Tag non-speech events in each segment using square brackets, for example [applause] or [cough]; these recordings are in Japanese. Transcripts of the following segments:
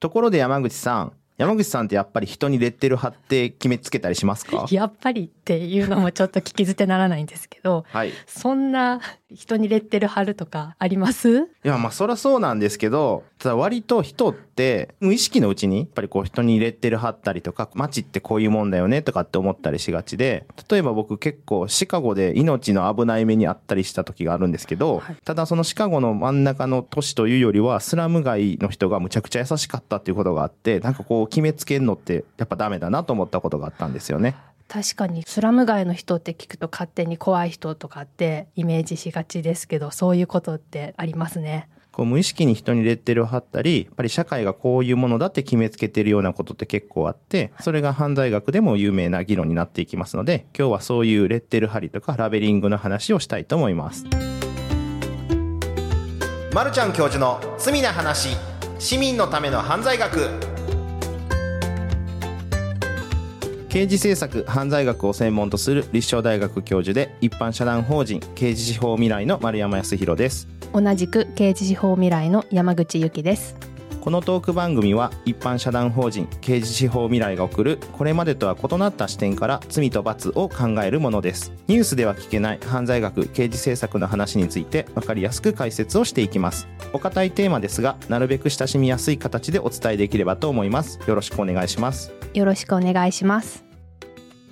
ところで山口さん、山口さんってやっぱり人にレッテル貼って決めつけたりしますか？やっぱりっていうのもちょっと聞き捨てならないんですけど、はい。いそんな人にレッテル貼るとかあります？や、まあそりゃそうなんですけど、ただ割と人って無意識のうちに、やっぱりこう人にレッテル貼ったりとか、街ってこういうもんだよねとかって思ったりしがちで、例えば僕結構シカゴで命の危ない目にあったりした時があるんですけど、はいただそのシカゴの真ん中の都市というよりは、スラム街の人がむちゃくちゃ優しかったっていうことがあって、なんかこう決めつけるのってやっぱダメだなと思ったことがあったんですよね。確かにスラム街の人って聞くと勝手に怖い人とかってイメージしがちですけど、そういうことってありますね。こう無意識に人にレッテルを貼ったり、やっぱり社会がこういうものだって決めつけてるようなことって結構あって、それが犯罪学でも有名な議論になっていきますので、今日はそういうレッテル貼りとかラベリングの話をしたいと思います。まるちゃん教授の罪な話、市民のための犯罪学。刑事政策犯罪学を専門とする立正大学教授で一般社団法人刑事司法未来の丸山康弘です。同じく刑事司法未来の山口由紀です。このトーク番組は一般社団法人刑事司法未来が送るこれまでとは異なった視点から罪と罰を考えるものです。ニュースでは聞けない犯罪学刑事政策の話について分かりやすく解説をしていきます。お堅いテーマですがなるべく親しみやすい形でお伝えできればと思います。よろしくお願いします。よろしくお願いします。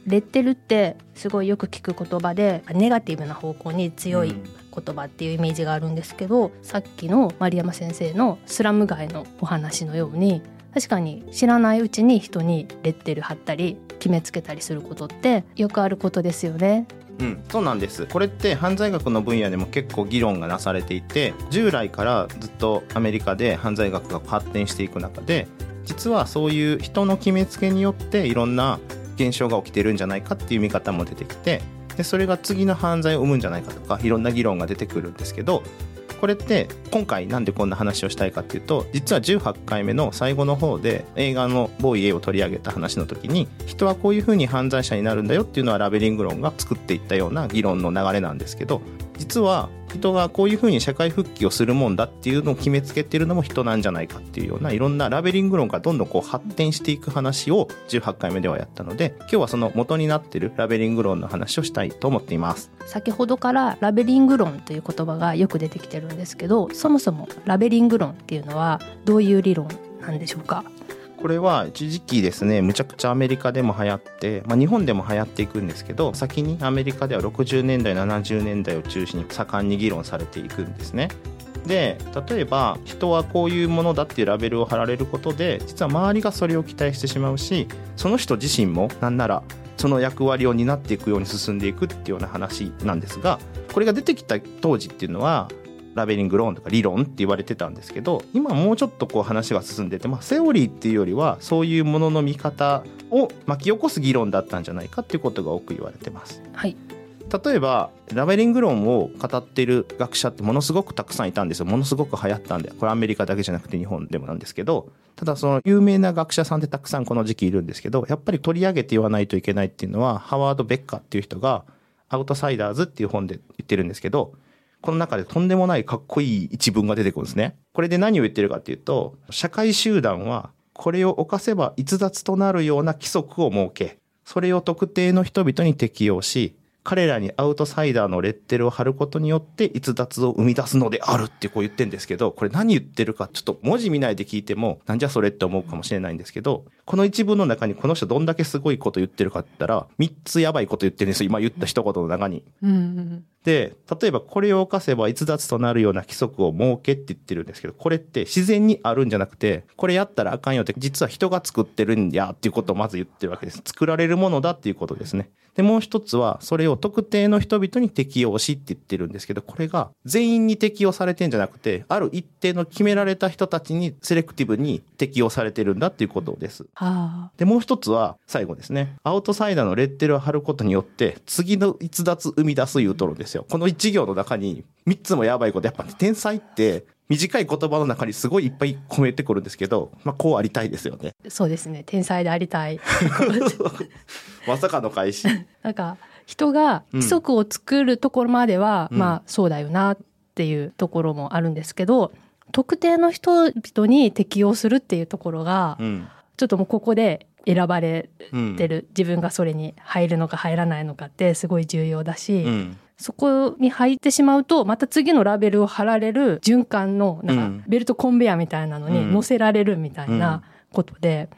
レッテルってすごいよく聞く言葉でネガティブな方向に強い言葉っていうイメージがあるんですけど、さっきの丸山先生のスラム街のお話のように確かに知らないうちに人にレッテル貼ったり決めつけたりすることってよくあることですよね。うん、そうなんですこれって犯罪学の分野でも結構議論がなされていて従来からずっとアメリカで犯罪学が発展していく中で実はそういう人の決めつけによっていろんな現象が起きてるんじゃないかっていう見方も出てきてでそれが次の犯罪を生むんじゃないかとかいろんな議論が出てくるんですけどこれって今回なんでこんな話をしたいかっていうと実は18回目の最後の方で映画の「ボーイ A」を取り上げた話の時に人はこういうふうに犯罪者になるんだよっていうのはラベリング論が作っていったような議論の流れなんですけど実は人がこういうふうに社会復帰をするもんだっていうのを決めつけてるのも人なんじゃないかっていうようないろんなラベリング論がどんどんこう発展していく話を18回目ではやったので今日はその元になってるラベリング論の話をしたいと思っています。先ほどからラベリング論という言葉がよく出てきてるんですけどそもそもラベリング論っていうのはどういう理論なんでしょうか？これは一時期ですねむちゃくちゃアメリカでも流行って、まあ、日本でも流行っていくんですけど先にアメリカでは60年代70年代を中心に盛んに議論されていくんですね。で例えば人はこういうものだっていうラベルを貼られることで実は周りがそれを期待してしまうしその人自身もなんならその役割を担っていくように進んでいくっていうような話なんですがこれが出てきた当時っていうのはラベリング論とか理論って言われてたんですけど今もうちょっとこう話が進んでて、まあ、セオリーっていうよりはそういうものの見方を巻き起こす議論だったんじゃないかっていうことが多く言われてます。はい例えばラベリング論を語っている学者ってものすごくたくさんいたんですよものすごく流行ったんでこれアメリカだけじゃなくて日本でもなんですけどただその有名な学者さんってたくさんこの時期いるんですけどやっぱり取り上げて言わないといけないっていうのはハワード・ベッカーっていう人が「アウトサイダーズ」っていう本で言ってるんですけどこの中でとんでもないかっこいい一文が出てくるんですね。これで何を言ってるかっていうと社会集団はこれを犯せば逸脱となるような規則を設けそれを特定の人々に適用し彼らにアウトサイダーのレッテルを貼ることによって逸脱を生み出すのであるってこう言ってんですけど、これ何言ってるかちょっと文字見ないで聞いても、なんじゃそれって思うかもしれないんですけど、この一文の中にこの人どんだけすごいこと言ってるかって言ったら、3つやばいこと言ってるんですよ。今言った一言の中に。で、例えばこれを犯せば逸脱となるような規則を設けって言ってるんですけど、これって自然にあるんじゃなくて、これやったらあかんよって実は人が作ってるんやっていうことをまず言ってるわけです。作られるものだっていうことですね。で、もう一つは、それを特定の人々に適用しって言ってるんですけど、これが全員に適用されてんじゃなくて、ある一定の決められた人たちにセレクティブに適用されてるんだっていうことです。はあで、もう一つは、最後ですね。アウトサイダーのレッテルを貼ることによって、次の逸脱生み出す言うとるんですよ。この一行の中に、三つもやばいこと。やっぱ、ね、天才って、短い言葉の中にすごいいっぱい込めてくるんですけど、まあ、こうありたいですよね。そうですね。天才でありたい。[laughs] まさかの開始。[laughs] なんか人が規則を作るところまでは、うん。まあそうだよなっていうところもあるんですけど特定の人々に適用するっていうところが、うん。ちょっともうここで選ばれうん。てる、自分がそれに入るのか入らないのかってすごい重要だし、うんそこに入ってしまうとまた次のラベルを貼られる循環のなんかうん。ベルトコンベヤーみたいなのに乗せられるみたいなことで、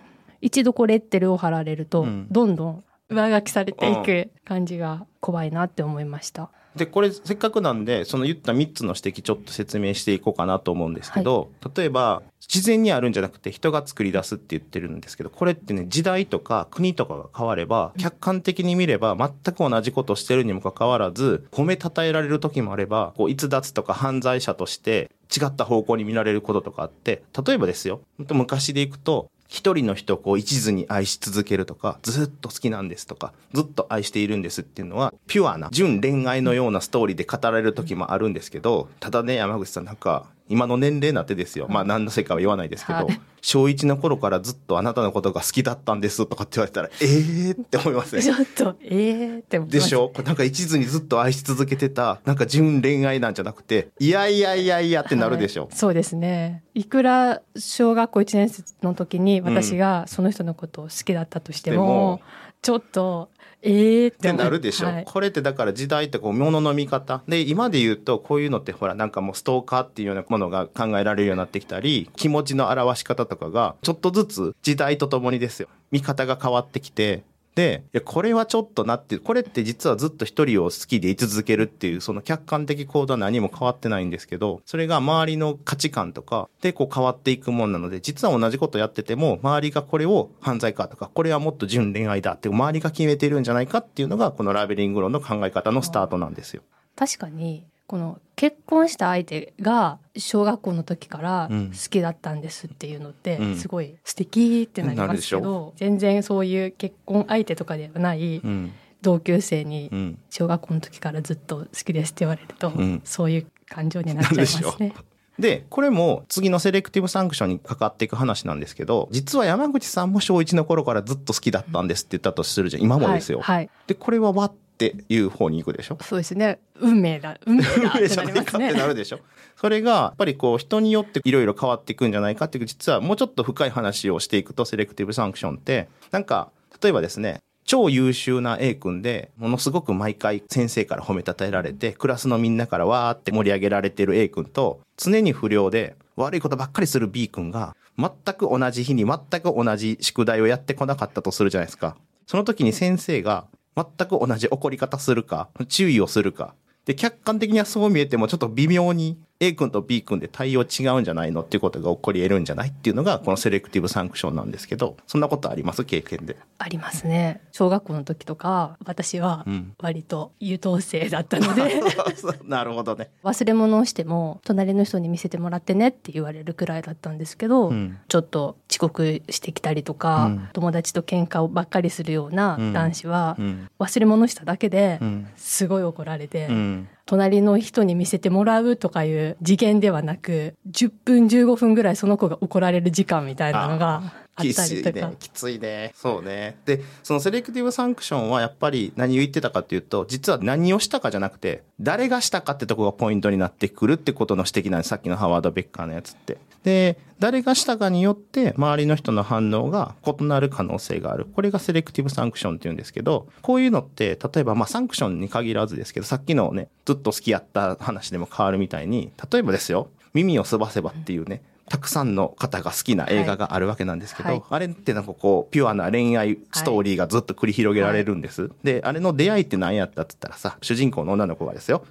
一度こうレッテルを貼られると、うん。どんどん上書きされていく感じが怖いなって思いました。でこれせっかくなんでその言った3つの指摘ちょっと説明していこうかなと思うんですけど、例えば自然にあるんじゃなくて人が作り出すって言ってるんですけどこれってね時代とか国とかが変われば客観的に見れば全く同じことしてるにもかかわらず褒めたたえられる時もあればこう逸脱とか犯罪者として違った方向に見られることとかあって例えばですよ。昔でいくと一人の人をこう一途に愛し続けるとか、ずっと好きなんですとか、ずっと愛しているんですっていうのは、ピュアな、純恋愛のようなストーリーで語られる時もあるんですけど、ただね、山口さんなんか、今の年齢になってですよ。まあ何のせいかは言わないですけど、はい。小一の頃からずっとあなたのことが好きだったんですとかって言われたら、[laughs] えーって思いますね。ち。ょっとえーって思いましたでしょ？なんか一途にずっと愛し続けてた、なんか純恋愛なんじゃなくて、いやいやいやいやってなるでしょ、はい。そうですね。いくら小学校1年生の時に私がその人のことを好きだったとしても,、でもちょっとえーっってなるでしょ、はい。これってだから時代ってこう物の見方。で今で言うとこういうのってほらなんかもうストーカーっていうようなものが考えられるようになってきたり気持ちの表し方とかがちょっとずつ時代とともにですよ。見方が変わってきてでいやこれはちょっとなってこれって実はずっと一人を好きでい続けるっていうその客観的行動は何も変わってないんですけどそれが周りの価値観とかでこう変わっていくもんなので実は同じことやってても周りがこれを犯罪かとかこれはもっと純恋愛だって周りが決めてるんじゃないかっていうのがこのラベリング論の考え方のスタートなんですよ。確かにこの結婚した相手が小学校の時からうん。好きだったんですっていうのってうん。すごい素敵ってなりますけど、全然そういう結婚相手とかではないうん。同級生にうん。小学校の時からずっと好きですって言われると、うん。そういう感情になっちゃいますね。で、これも次のセレクティブサンクションにかかっていく話なんですけど、実は山口さんも小1の頃からずっと好きだったんですって言ったとするじゃん。今もですよ。はい、はいで、これは和っていう方に行くでしょ？そうですね運命だ運命じゃないかってなね。るでしょ？それが、やっぱりこう、人によっていろいろ変わっていくんじゃないかっていう、実はもうちょっと深い話をしていくと、セレクティブサンクションって、なんか、例えばですね、超優秀な A 君で、ものすごく毎回先生から褒めたたえられて、クラスのみんなからわーって盛り上げられてる A 君と、常に不良で悪いことばっかりする B 君が、全く同じ日に全く同じ宿題をやってこなかったとするじゃないですか。その時に先生が全く同じ怒り方するか、注意をするか。で、客観的にはそう見えてもちょっと微妙に A 君と B 君で対応違うんじゃないのっていうことが起こり得るんじゃないっていうのがこのセレクティブサンクションなんですけど、そんなことあります？経験で。ありますね。小学校の時とか私はうん割と優等生だったので、[laughs] なるほどね。忘れ物をしても隣の人に見せてもらってねって言われるくらいだったんですけど、うんちょっと遅刻してきたりとか、うん友達と喧嘩をばっかりするような男子は、うん。忘れ物しただけでうん。すごい怒られて、うん。隣の人に見せてもらうとかいう次元ではなく10分15分ぐらいその子が怒られる時間みたいなのがきついね。きついね。そうね。で、そのセレクティブサンクションはやっぱり何を言ってたかっていうと、実は何をしたかじゃなくて、誰がしたかってとこがポイントになってくるってことの指摘なんです。さっきのハワード・ベッカーのやつって。で、誰がしたかによって周りの人の反応が異なる可能性がある。これがセレクティブサンクションって言うんですけど、こういうのって、例えばまあサンクションに限らずですけど、さっきのね、ずっと好きやった話でも変わるみたいに、例えばですよ、耳をすばせばっていうね、たくさんの方が好きな映画があるわけなんですけど、はい。あれってなんかこう、ピュアな恋愛ストーリーがずっと繰り広げられるんです。で、あれの出会いって何やったって言ったらさ、主人公の女の子がですよ、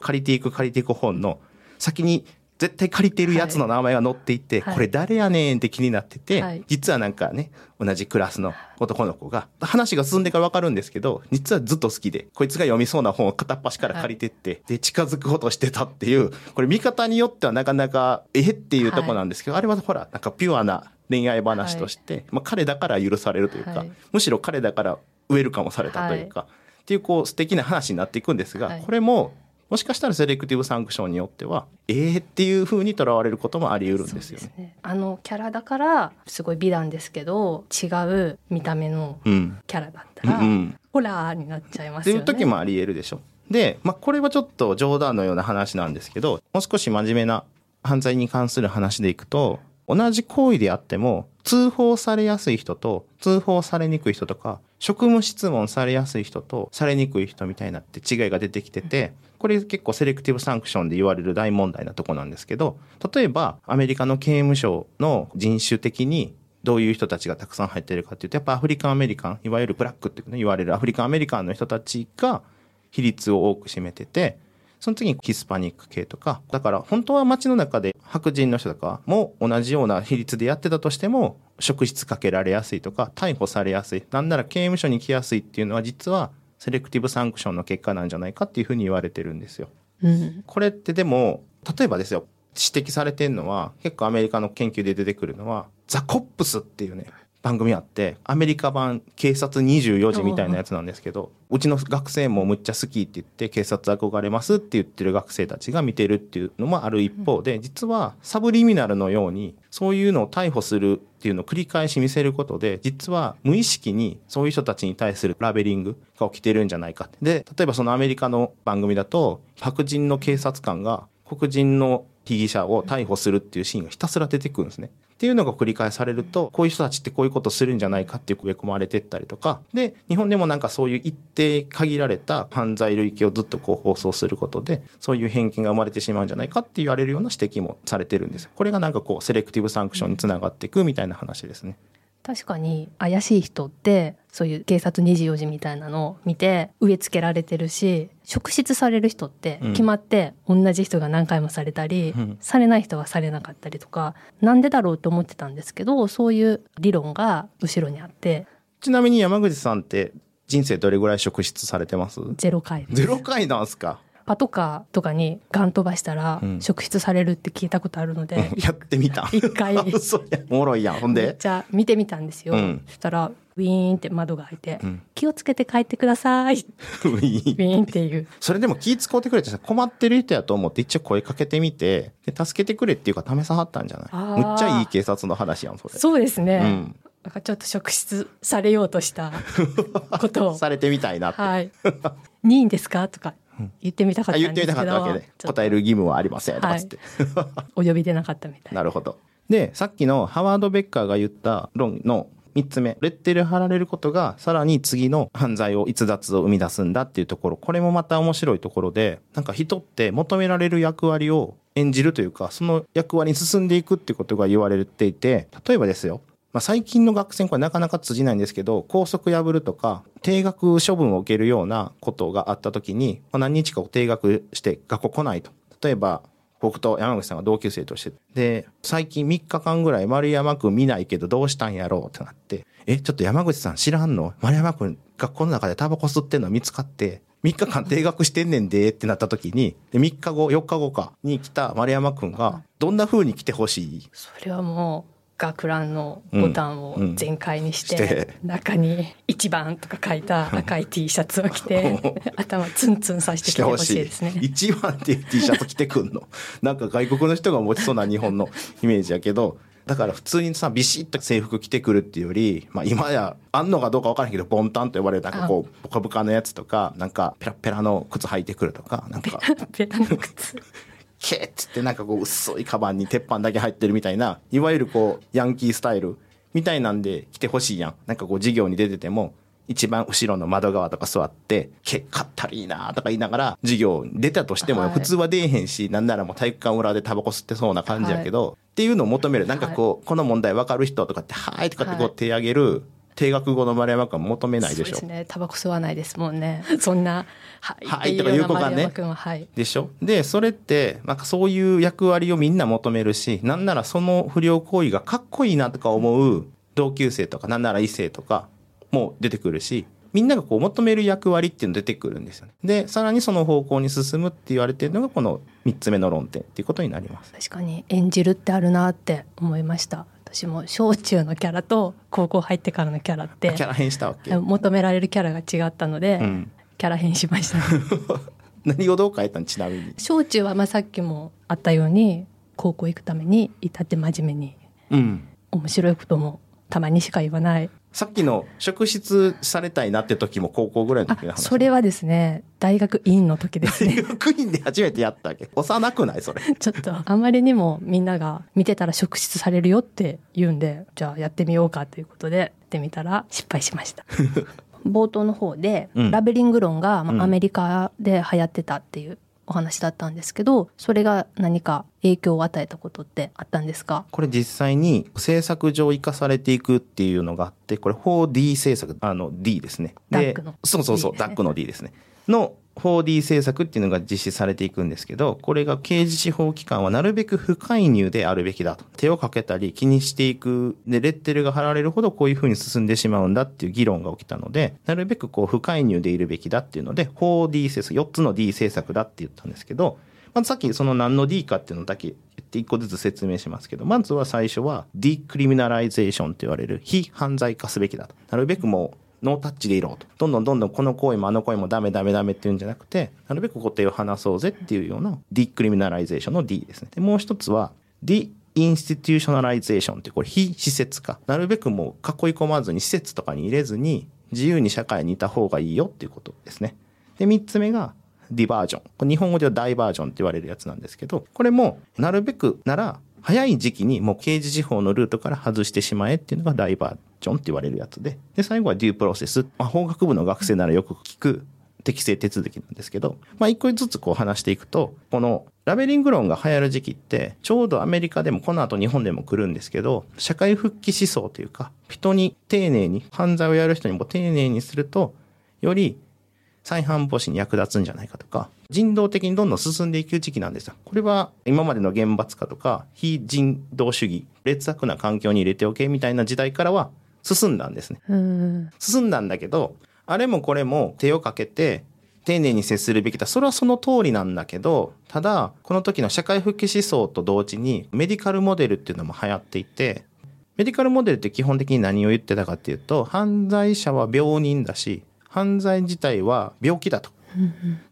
借りていく借りていく本の先に絶対借りてるやつの名前が載っていて、はい。これ誰やねんって気になってて、はい。実はなんかね、同じクラスの男の子が、話が進んでからわかるんですけど、実はずっと好きで、こいつが読みそうな本を片っ端から借りてって、で、近づくことしてたっていう、これ見方によってはなかなか、えっていうとこなんですけど、あれはほら、なんかピュアな恋愛話として、まあ彼だから許されるというか、はい。むしろ彼だからウェルカムされたというか、っていうこう素敵な話になっていくんですが、はい。これも、もしかしたらセレクティブサンクションによっては、えーっていう風にとらわれることもあり得るんですよね。ねあのキャラだからすごい美談ですけど違う見た目のうん。キャラだったうんら、うん。ホラーになっちゃいまっていすよね。う時もあり得るでしょ。で、まあ、これはちょっと冗談のような話なんですけど、もう少し真面目な犯罪に関する話でいくと、同じ行為であっても、通報されやすい人と通報されにくい人とか、職務質問されやすい人とされにくい人みたいなって違いが出てきてて、これ結構セレクティブサンクションで言われる大問題なとこなんですけど、例えばアメリカの刑務所の人種的にどういう人たちがたくさん入ってるかっていうと、やっぱアフリカンアメリカン、いわゆるブラックって言われるアフリカンアメリカンの人たちが比率を多く占めてて、その次にヒスパニック系とか、だから本当は街の中で白人の人とかも同じような比率でやってたとしても、職質かけられやすいとか、逮捕されやすい、なんなら刑務所に来やすいっていうのは実はセレクティブサンクションの結果なんじゃないかっていうふうに言われてるんですよ。うん、これってでも、例えばですよ、指摘されてるのは、結構アメリカの研究で出てくるのは、ザ・コップスっていうね、番組あって、アメリカ版警察24時みたいなやつなんですけど、うちの学生もむっちゃ好きって言って、警察憧れますって言ってる学生たちが見てるっていうのもある一方で、実はサブリミナルのように、そういうのを逮捕するっていうのを繰り返し見せることで、実は無意識にそういう人たちに対するラベリングが起きてるんじゃないか。で、例えばそのアメリカの番組だと、白人の警察官が黒人の被疑者を逮捕するっていうシーンがひたすら出てくるんですね。っていうのが繰り返されると、こういう人たちってこういうことするんじゃないかっていう植え込まれてったりとか、で、日本でもなんかそういう一定限られた犯罪類型をずっとこう放送することで、そういう偏見が生まれてしまうんじゃないかって言われるような指摘もされてるんですこれがなんかこう、セレクティブサンクションにつながっていくみたいな話ですね。確かに怪しい人ってそういう警察24時みたいなのを見て植え付けられてるし職質される人って決まって同じ人が何回もされたり、うん、されない人はされなかったりとかなんでだろうと思ってたんですけどそういう理論が後ろにあって。ちなみに山口さんって人生どれぐらい職質されてます？ゼロ回ゼロ回なんすか？パトカーとかにガン飛ばしたら、職質されるって聞いたことあるので、うん、[laughs] やってみた一回 [laughs] おもろいやんほんで？じゃあ見てみたんですよ、うん、そしたらウィーンって窓が開いて、うん、気をつけて帰ってください。[laughs] ウィーンっていう。それでも気使うてくれて困ってる人やと思って一応声かけてみて、で助けてくれっていうか試さはったんじゃない？むっちゃいい警察の話やん、それ。そうですね。うん。なんかちょっと職質されようとしたことを。されてみたいなって。はい。任意ですか？とか言ってみたかったんですけど、言ってみたかったわけで。答える義務はありませんとかつって、はい、[laughs] お呼びでなかったみたい。なるほど。でさっきのハワード・ベッカーが言った論の3つ目レッテル貼られることがさらに次の犯罪を逸脱を生み出すんだっていうところ。これもまた面白いところでなんか人って求められる役割を演じるというかその役割に進んでいくっていうことが言われていて例えばですよまあ、最近の学生これなかなか通じないんですけど、校則破るとか、定額処分を受けるようなことがあった時に、まあ、何日かを定額して学校来ないと。例えば、僕と山口さんが同級生として。で、最近3日間ぐらい丸山くん見ないけどどうしたんやろうってなって、え、ちょっと山口さん知らんの？丸山くん学校の中でタバコ吸ってんの見つかって、3日間定額してんねんでってなった時に、で3日後、4日後かに来た丸山くんが、どんな風に来てほしい？それはもう、学ランのボタンを全開にして,、中に1番とか書いた赤い T シャツを着て頭ツンツンさせてきてほしいですね。1番っていう T シャツ着てくんの？[laughs] なんか外国の人が持ちそうな日本のイメージやけどだから普通にさビシッと制服着てくるっていうより、まあ、今やあんのかどうか分からんけどボンタンと呼ばれるなんかこうボカボカのやつとかなんかペラペラの靴履いてくるとかなんか。ペラペラの靴 [laughs] ケッつってなんかこう薄いカバンに鉄板だけ入ってるみたいな、いわゆるこう、ヤンキースタイルみたいなんで来てほしいやん。なんかこう授業に出てても、一番後ろの窓側とか座って、けかったりいいなとか言いながら、授業出たとしても、普通は出えへんし、なんならもう体育館裏でタバコ吸ってそうな感じやけど、っていうのを求める。なんかこう、この問題わかる人とかって、はいとかってこう手挙げる、定額後の丸山君は求めないでしょ。そうですね。タバコ吸わないですもんね。[laughs] そんな、はい。はいとかいう子がね。はい、でしょ。で、それって、なんかそういう役割をみんな求めるし、なんならその不良行為がかっこいいなとか思う同級生とか、なんなら異性とかも出てくるし、みんながこう求める役割っていうの出てくるんですよね。で、さらにその方向に進むって言われてるのがこの3つ目の論点っていうことになります。確かに演じるってあるなって思いました。私も小中のキャラと高校入ってからのキャラってキャラ変したわけ？求められるキャラが違ったので、うん、キャラ変しました。[laughs] 何をどう変えたんちなみに。小中はまあさっきもあったように高校行くために至って真面目に、うん、面白いこともたまにしか言わないさっきの職質されたいなって時も高校ぐらいの時の話。それはですね、大学院の時ですね。[laughs] 大学院で初めてやったわけ。幼くないそれ。[laughs] ちょっと、あまりにもみんなが見てたら職質されるよって言うんで、じゃあやってみようかということで、やってみたら失敗しました。[laughs] 冒頭の方で、うんラベリング論がまあうんアメリカで流行ってたっていうお話だったんですけど、それが何か影響を与えたことってあったんですか？これ実際に政策上生かされていくっていうのがあって、これ 4D 政策、あの D ですね。でダックのそうそうそう、ダックの D ですね。の 4D 政策っていうのが実施されていくんですけど、これが刑事司法機関はなるべく不介入であるべきだと。手をかけたり気にしていく。で、レッテルが貼られるほどこういうふうに進んでしまうんだっていう議論が起きたので、なるべくこう不介入でいるべきだっていうので、4D 政策、4つの D 政策だって言ったんですけど、まずさっきその何の D かっていうのだけ言って一個ずつ説明しますけど、まずは最初は decriminalization と言われる非犯罪化すべきだと。なるべくもうノータッチでいろと。どんどんどんどんこの行為もあの行為もダメダメダメっていうんじゃなくて、なるべく固定を離そうぜっていうようなディクリミナライゼーションの D ですね。で、もう一つはdeinstitutionalization ってこれ非施設化。なるべくもう囲い込まずに施設とかに入れずに自由に社会にいた方がいいよっていうことですね。で、三つ目が diversion。これ日本語ではダイバージョンって言われるやつなんですけど、これもなるべくなら早い時期にもう刑事司法のルートから外してしまえっていうのがダイバージョンって言われるやつで、で、最後はデュープロセス。まあ、法学部の学生ならよく聞く適正手続きなんですけど、まあ、一個ずつこう話していくと、このラベリング論が流行る時期って、ちょうどアメリカでもこの後日本でも来るんですけど、社会復帰思想というか、人に丁寧に、犯罪をやる人にも丁寧にすると、より再犯防止に役立つんじゃないかとか、人道的にどんどん進んでいく時期なんですよ。これは今までの厳罰化とか、非人道主義、劣悪な環境に入れておけみたいな時代からは進んだんですね。うん。進んだんだけど、あれもこれも手をかけて、丁寧に接するべきだ。それはその通りなんだけど、ただ、この時の社会復帰思想と同時に、メディカルモデルっていうのも流行っていて、メディカルモデルって基本的に何を言ってたかっていうと、犯罪者は病人だし、犯罪自体は病気だと。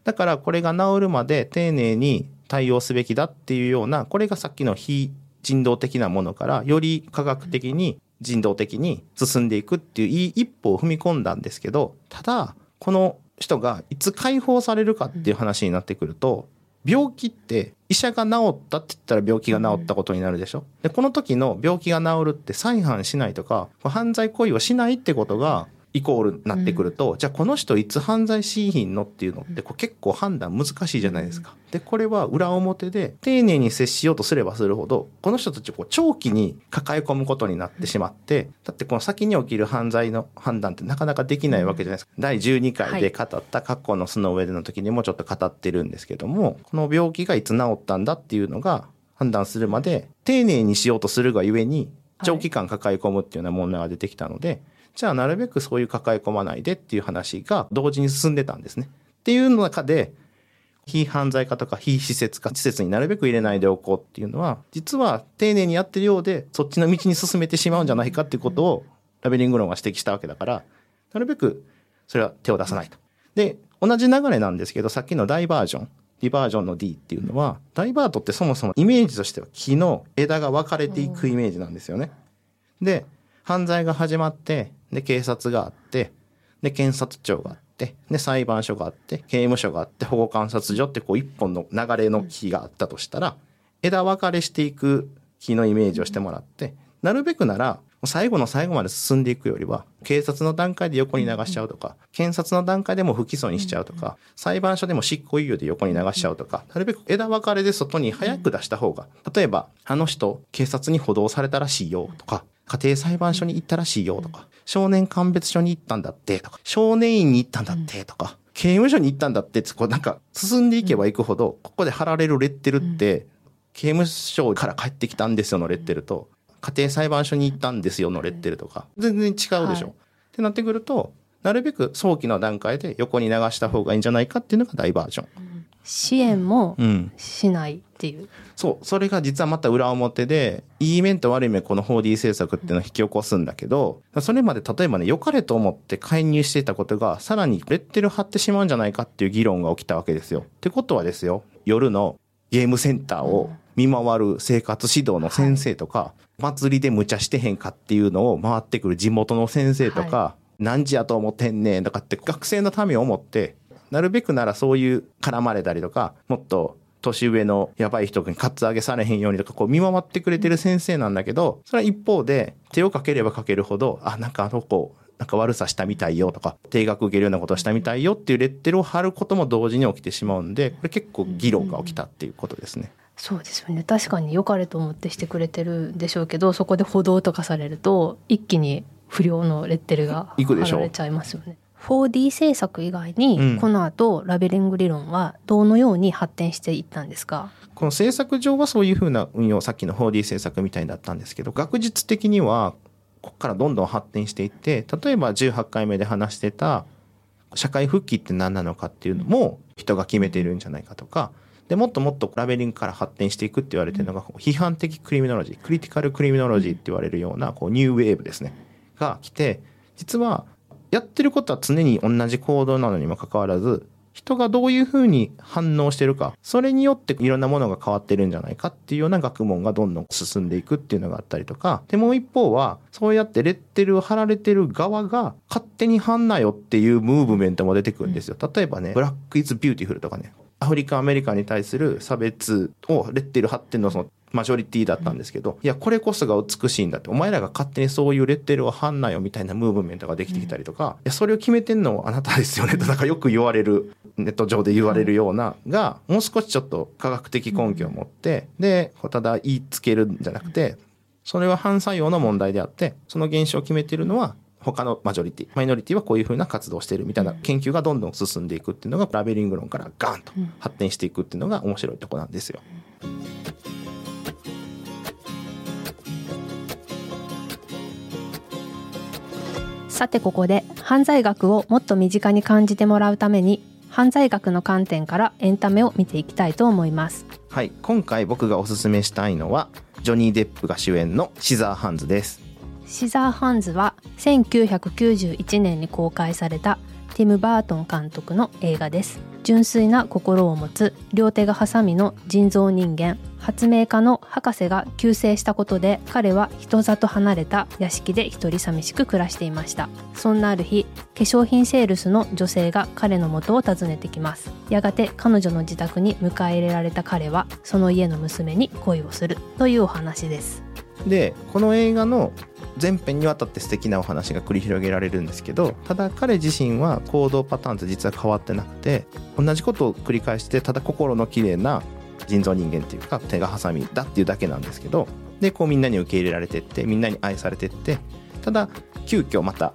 だからこれが治るまで丁寧に対応すべきだっていうような、これがさっきの非人道的なものから、より科学的に人道的に進んでいくっていういい一歩を踏み込んだんですけど、ただ、この人がいつ解放されるかっていう話になってくると、病気って医者が治ったって言ったら病気が治ったことになるでしょ？で、この時の病気が治るって再犯しないとか、犯罪行為をしないってことがイコールになってくると、じゃあこの人いつ犯罪しひんのっていうのってこう結構判断難しいじゃないですか。で、これは裏表で丁寧に接しようとすればするほど、この人たちをこう長期に抱え込むことになってしまって、だってこの先に起きる犯罪の判断ってなかなかできないわけじゃないですか。第12回で語った過去のスノーウェルの時にもちょっと語ってるんですけども、この病気がいつ治ったんだっていうのが判断するまで丁寧にしようとするがゆえに、長期間抱え込むっていうような問題が出てきたので、じゃあなるべくそういう抱え込まないでっていう話が同時に進んでたんですね。っていう中で、非犯罪化とか非施設化、施設になるべく入れないでおこうっていうのは、実は丁寧にやってるようで、そっちの道に進めてしまうんじゃないかっていうことを、ラベリング論は指摘したわけだから、なるべくそれは手を出さないと。で、同じ流れなんですけど、さっきのダイバージョン、ディバージョンの D っていうのは、ダイバートってそもそもイメージとしては木の枝が分かれていくイメージなんですよね。で、犯罪が始まって、で、警察があって、で、検察庁があって、で、裁判所があって、刑務所があって、保護観察所ってこう一本の流れの木があったとしたら、枝分かれしていく木のイメージをしてもらって、なるべくなら、最後の最後まで進んでいくよりは、警察の段階で横に流しちゃうとか、検察の段階でも不起訴にしちゃうとか、裁判所でも執行猶予で横に流しちゃうとか、なるべく枝分かれで外に早く出した方が、例えば、あの人、警察に補導されたらしいよとか、家庭裁判所に行ったらしいよとか、少年鑑別所に行ったんだってとか、少年院に行ったんだってとか、刑務所に行ったんだってって、こうなんか進んでいけば行くほど、ここで貼られるレッテルって、刑務所から帰ってきたんですよのレッテルと、家庭裁判所に行ったんですよのレッテルとか、全然違うでしょ。はい。ってなってくると、なるべく早期の段階で横に流した方がいいんじゃないかっていうのがダイバージョン。支援もうん。しないっていう。そう。それが実はまた裏表で、いい面と悪い面この 4D 政策っていうのを引き起こすんだけど、それまで例えばね、良かれと思って介入していたことが、さらにレッテル貼ってしまうんじゃないかっていう議論が起きたわけですよ。ってことはですよ、夜のゲームセンターを見回る生活指導の先生とか、祭りで無茶してへんかっていうのを回ってくる地元の先生とか、何時やと思ってんねんとかって学生のためを思って、なるべくならそういう絡まれたりとか、もっと年上のやばい人にカツアゲされへんようにとか、こう見守ってくれてる先生なんだけど、それは一方で手をかければかけるほど、あ、なんかあの子、なんか悪さしたみたいよとか、定額受けるようなことをしたみたいよっていうレッテルを貼ることも同時に起きてしまうんで、これ結構議論が起きたっていうことですね。そうですよね確かに良かれと思ってしてくれてるんでしょうけどそこで歩道とかされると一気に不良のレッテルが行くでしょ貼られちゃいますよね。4D 制作以外に、うん。この後ラベリング理論はどのように発展していったんですか？この制作上はそういうふうな運用、さっきの 4D 制作みたいだったんですけど、学術的には、ここからどんどん発展していって、例えば18回目で話してた、社会復帰って何なのかっていうのも人が決めているんじゃないかとか、で、もっともっとラベリングから発展していくって言われてるのが、批判的クリミノロジー、クリティカルクリミノロジーって言われるような、こう、ニューウェーブですね。が来て、実は、やってることは常に同じ行動なのにもかかわらず、人がどういうふうに反応してるか、それによっていろんなものが変わってるんじゃないかっていうような学問がどんどん進んでいくっていうのがあったりとか、でもう一方は、そうやってレッテルを貼られてる側が勝手に貼んなよっていうムーブメントも出てくるんですよ。例えばね、 Black is beautiful とかね、 African American に対する差別をレッテル貼ってんのそのマジョリティだったんですけど、いや、これこそが美しいんだって、お前らが勝手にそういうレッテルを貼んなよみたいなムーブメントができてきたりとか、いや、それを決めてんのはあなたですよねと、なんかよく言われる、ネット上で言われるような、が、もう少しちょっと科学的根拠を持って、で、ただ言いつけるんじゃなくて、それは反作用の問題であって、その現象を決めているのは、他のマジョリティ、マイノリティはこういうふうな活動をしているみたいな研究がどんどん進んでいくっていうのが、ラベリング論からガーンと発展していくっていうのが面白いとこなんですよ。さてここで犯罪学をもっと身近に感じてもらうために犯罪学の観点からエンタメを見ていきたいと思いますはい、今回僕がおすすめしたいのは、ジョニー・デップが主演のシザーハンズです。シザーハンズは1991年に公開されたティム・バートン監督の映画です。純粋な心を持つ両手がハサミの人造人間発明家の博士が急逝したことで彼は人里離れた屋敷で一人寂しく暮らしていました。そんなある日化粧品セールスの女性が彼の元を訪ねてきます。やがて彼女の自宅に迎え入れられた彼はその家の娘に恋をするというお話です。で、この映画の全編にわたって素敵なお話が繰り広げられるんですけど、ただ彼自身は行動パターンって実は変わってなくて、同じことを繰り返して、ただ心の綺麗な人造人間っていうか、手がハサミだっていうだけなんですけど、で、こうみんなに受け入れられてって、みんなに愛されてって、ただ、急遽また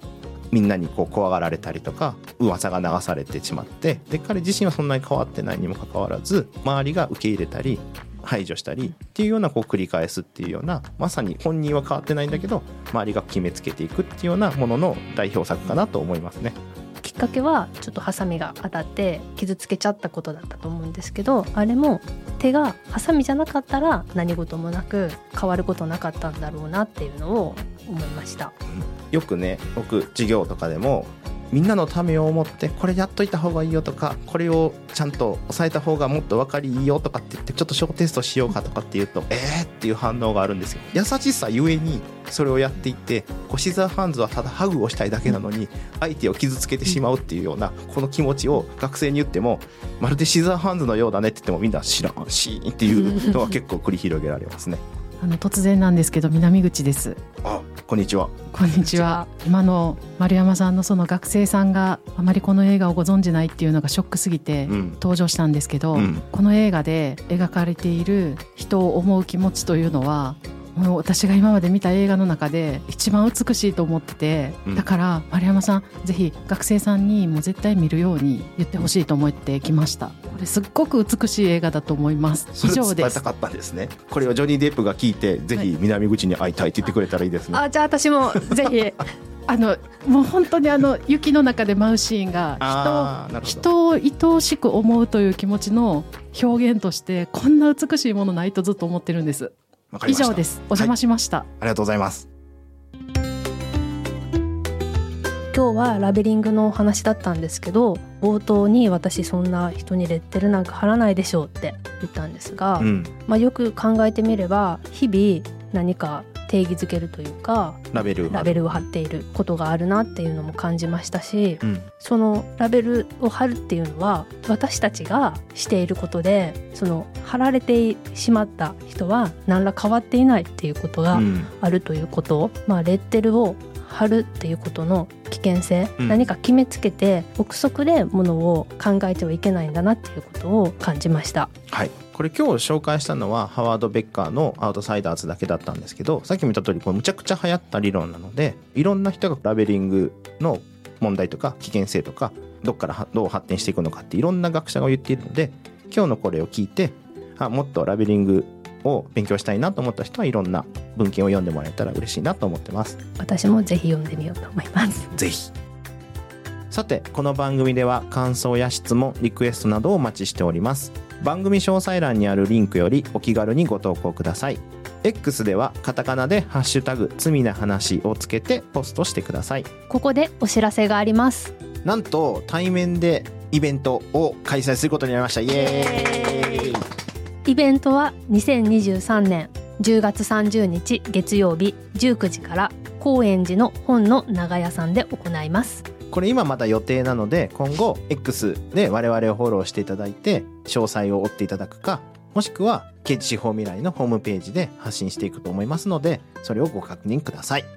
みんなにこう怖がられたりとか噂が流されてしまってで彼自身はそんなに変わってないにもかかわらず周りが受け入れたり排除したりっていうようなこう繰り返すっていうようなまさに本人は変わってないんだけど周りが決めつけていくっていうようなものの代表作かなと思いますね。きっかけはちょっとハサミが当たって傷つけちゃったことだったと思うんですけどあれも手がハサミじゃなかったら何事もなく変わることなかったんだろうなっていうのを思いました。よくね僕授業とかでもみんなのためを思ってこれやっといた方がいいよとかこれをちゃんと抑えた方がもっと分かりいいよとかって言ってちょっと小テストしようかとかって言うとえーっていう反応があるんですよ。優しさゆえにそれをやっていってシザーハンズはただハグをしたいだけなのに相手を傷つけてしまうっていうようなこの気持ちを学生に言ってもまるでシザーハンズのようだねって言ってもみんな知らんしっていうのが結構繰り広げられますね。あの突然なんですけど南口です。あこんにちは。こんにちは。今の丸山さんのその学生さんがあまりこの映画をご存じないっていうのがショックすぎてうん。登場したんですけど、うん。この映画で描かれている人を思う気持ちというのはもう私が今まで見た映画の中で一番美しいと思ってて、うん。だから丸山さんぜひ学生さんにもう絶対見るように言ってほしいと思ってきました。これすっごく美しい映画だと思います。以上です。かったんですね。これをジョニー・デップが聞いて、ぜひ南口に会いたいって言ってくれたらいいですね。あじゃあ私もぜひ [laughs] あのもう本当にあの雪の中で舞うシーンが人を人を愛おしく思うという気持ちの表現としてこんな美しいものないとずっと思ってるんです以上です。お邪魔しました、ありがとうございます。今日はラベリングのお話だったんですけど冒頭に私そんな人にレッテルなんか貼らないでしょうって言ったんですが、うん、まあ、よく考えてみれば日々何か定義づけるというかラベルラベルを貼っていることがあるなっていうのも感じましたしうん。そのラベルを貼るっていうのは私たちがしていることでその貼られてしまった人は何ら変わっていないっていうことがうん。あるということ、まあ、レッテルを貼るっていうことの危険性、うん。何か決めつけて憶測でものを考えてはいけないんだなっていうことを感じました。はい、これ今日紹介したのはハワード・ベッカーの「アウトサイダーズ」だけだったんですけどさっきも言った通りこれむちゃくちゃ流行った理論なのでいろんな人がラベリングの問題とか危険性とかどっからはどう発展していくのかっていろんな学者が言っているので今日のこれを聞いてあもっとラベリングを勉強したいなと思った人はいろんな文献を読んでもらえたら嬉しいなと思ってます。私もぜひ読んでみようと思います。ぜひさてこの番組では感想や質問リクエストなどをお待ちしております番組詳細欄にあるリンクよりお気軽にご投稿ください X ではカタカナで「ハッシュタグ罪な話」をつけてポストしてくださいここでお知らせがあります。なんと対面でイベントを開催することになりましたイエーイイベントは2023年10月30日月曜日19時から高円寺の本の長屋さんで行います。これ今まだ予定なので今後 X で我々をフォローしていただいて詳細を追っていただくかもしくは刑事司法未来のホームページで発信していくと思いますのでそれをご確認ください。よ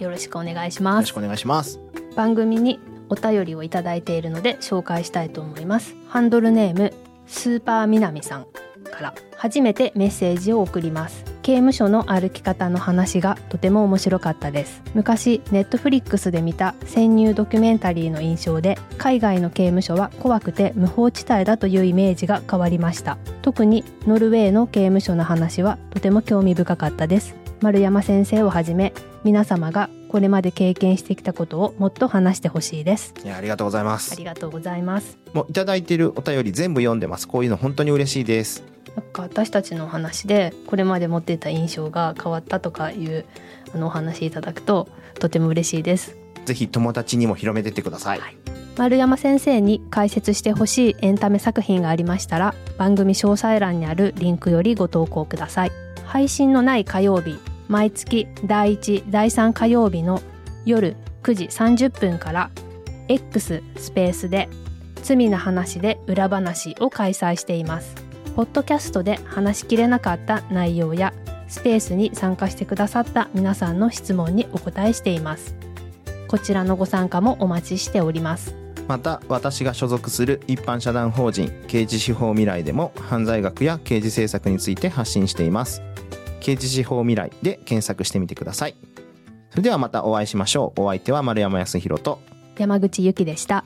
よろしくお願いします。ろしくお願いします。番組にお便りをいただいているので紹介したいと思います。ハンドルネームスーパーみなみさんから初めてメッセージを送ります刑務所の歩き方の話がとても面白かったです。昔ネットフリックスで見た潜入ドキュメンタリーの印象で海外の刑務所は怖くて無法地帯だというイメージが変わりました。特にノルウェーの刑務所の話はとても興味深かったです。丸山先生をはじめ皆様がこれまで経験してきたことをもっと話してほしいです。いやありがとうございまあすりがとうございます。もういただいているお便り全部読んでます。こういうの本当に嬉しいです。なんか私たちのお話でこれまで持っていた印象が変わったとかいうあのお話いただくととても嬉しいです。ぜひ友達にも広めてってください。丸山先生に解説してほしいエンタメ作品がありましたら番組詳細欄にあるリンクよりご投稿ください。配信のない火曜日毎月第1第3火曜日の夜9時30分から X スペースで罪な話で裏話を開催しています。ポッドキャストで話しきれなかった内容やスペースに参加してくださった皆さんの質問にお答えしています。こちらのご参加もお待ちしております。また私が所属する一般社団法人刑事司法未来でも犯罪学や刑事政策について発信しています。刑事司法未来で検索してみてください。それではまたお会いしましょう。お相手は丸山康弘と。山口由紀でした。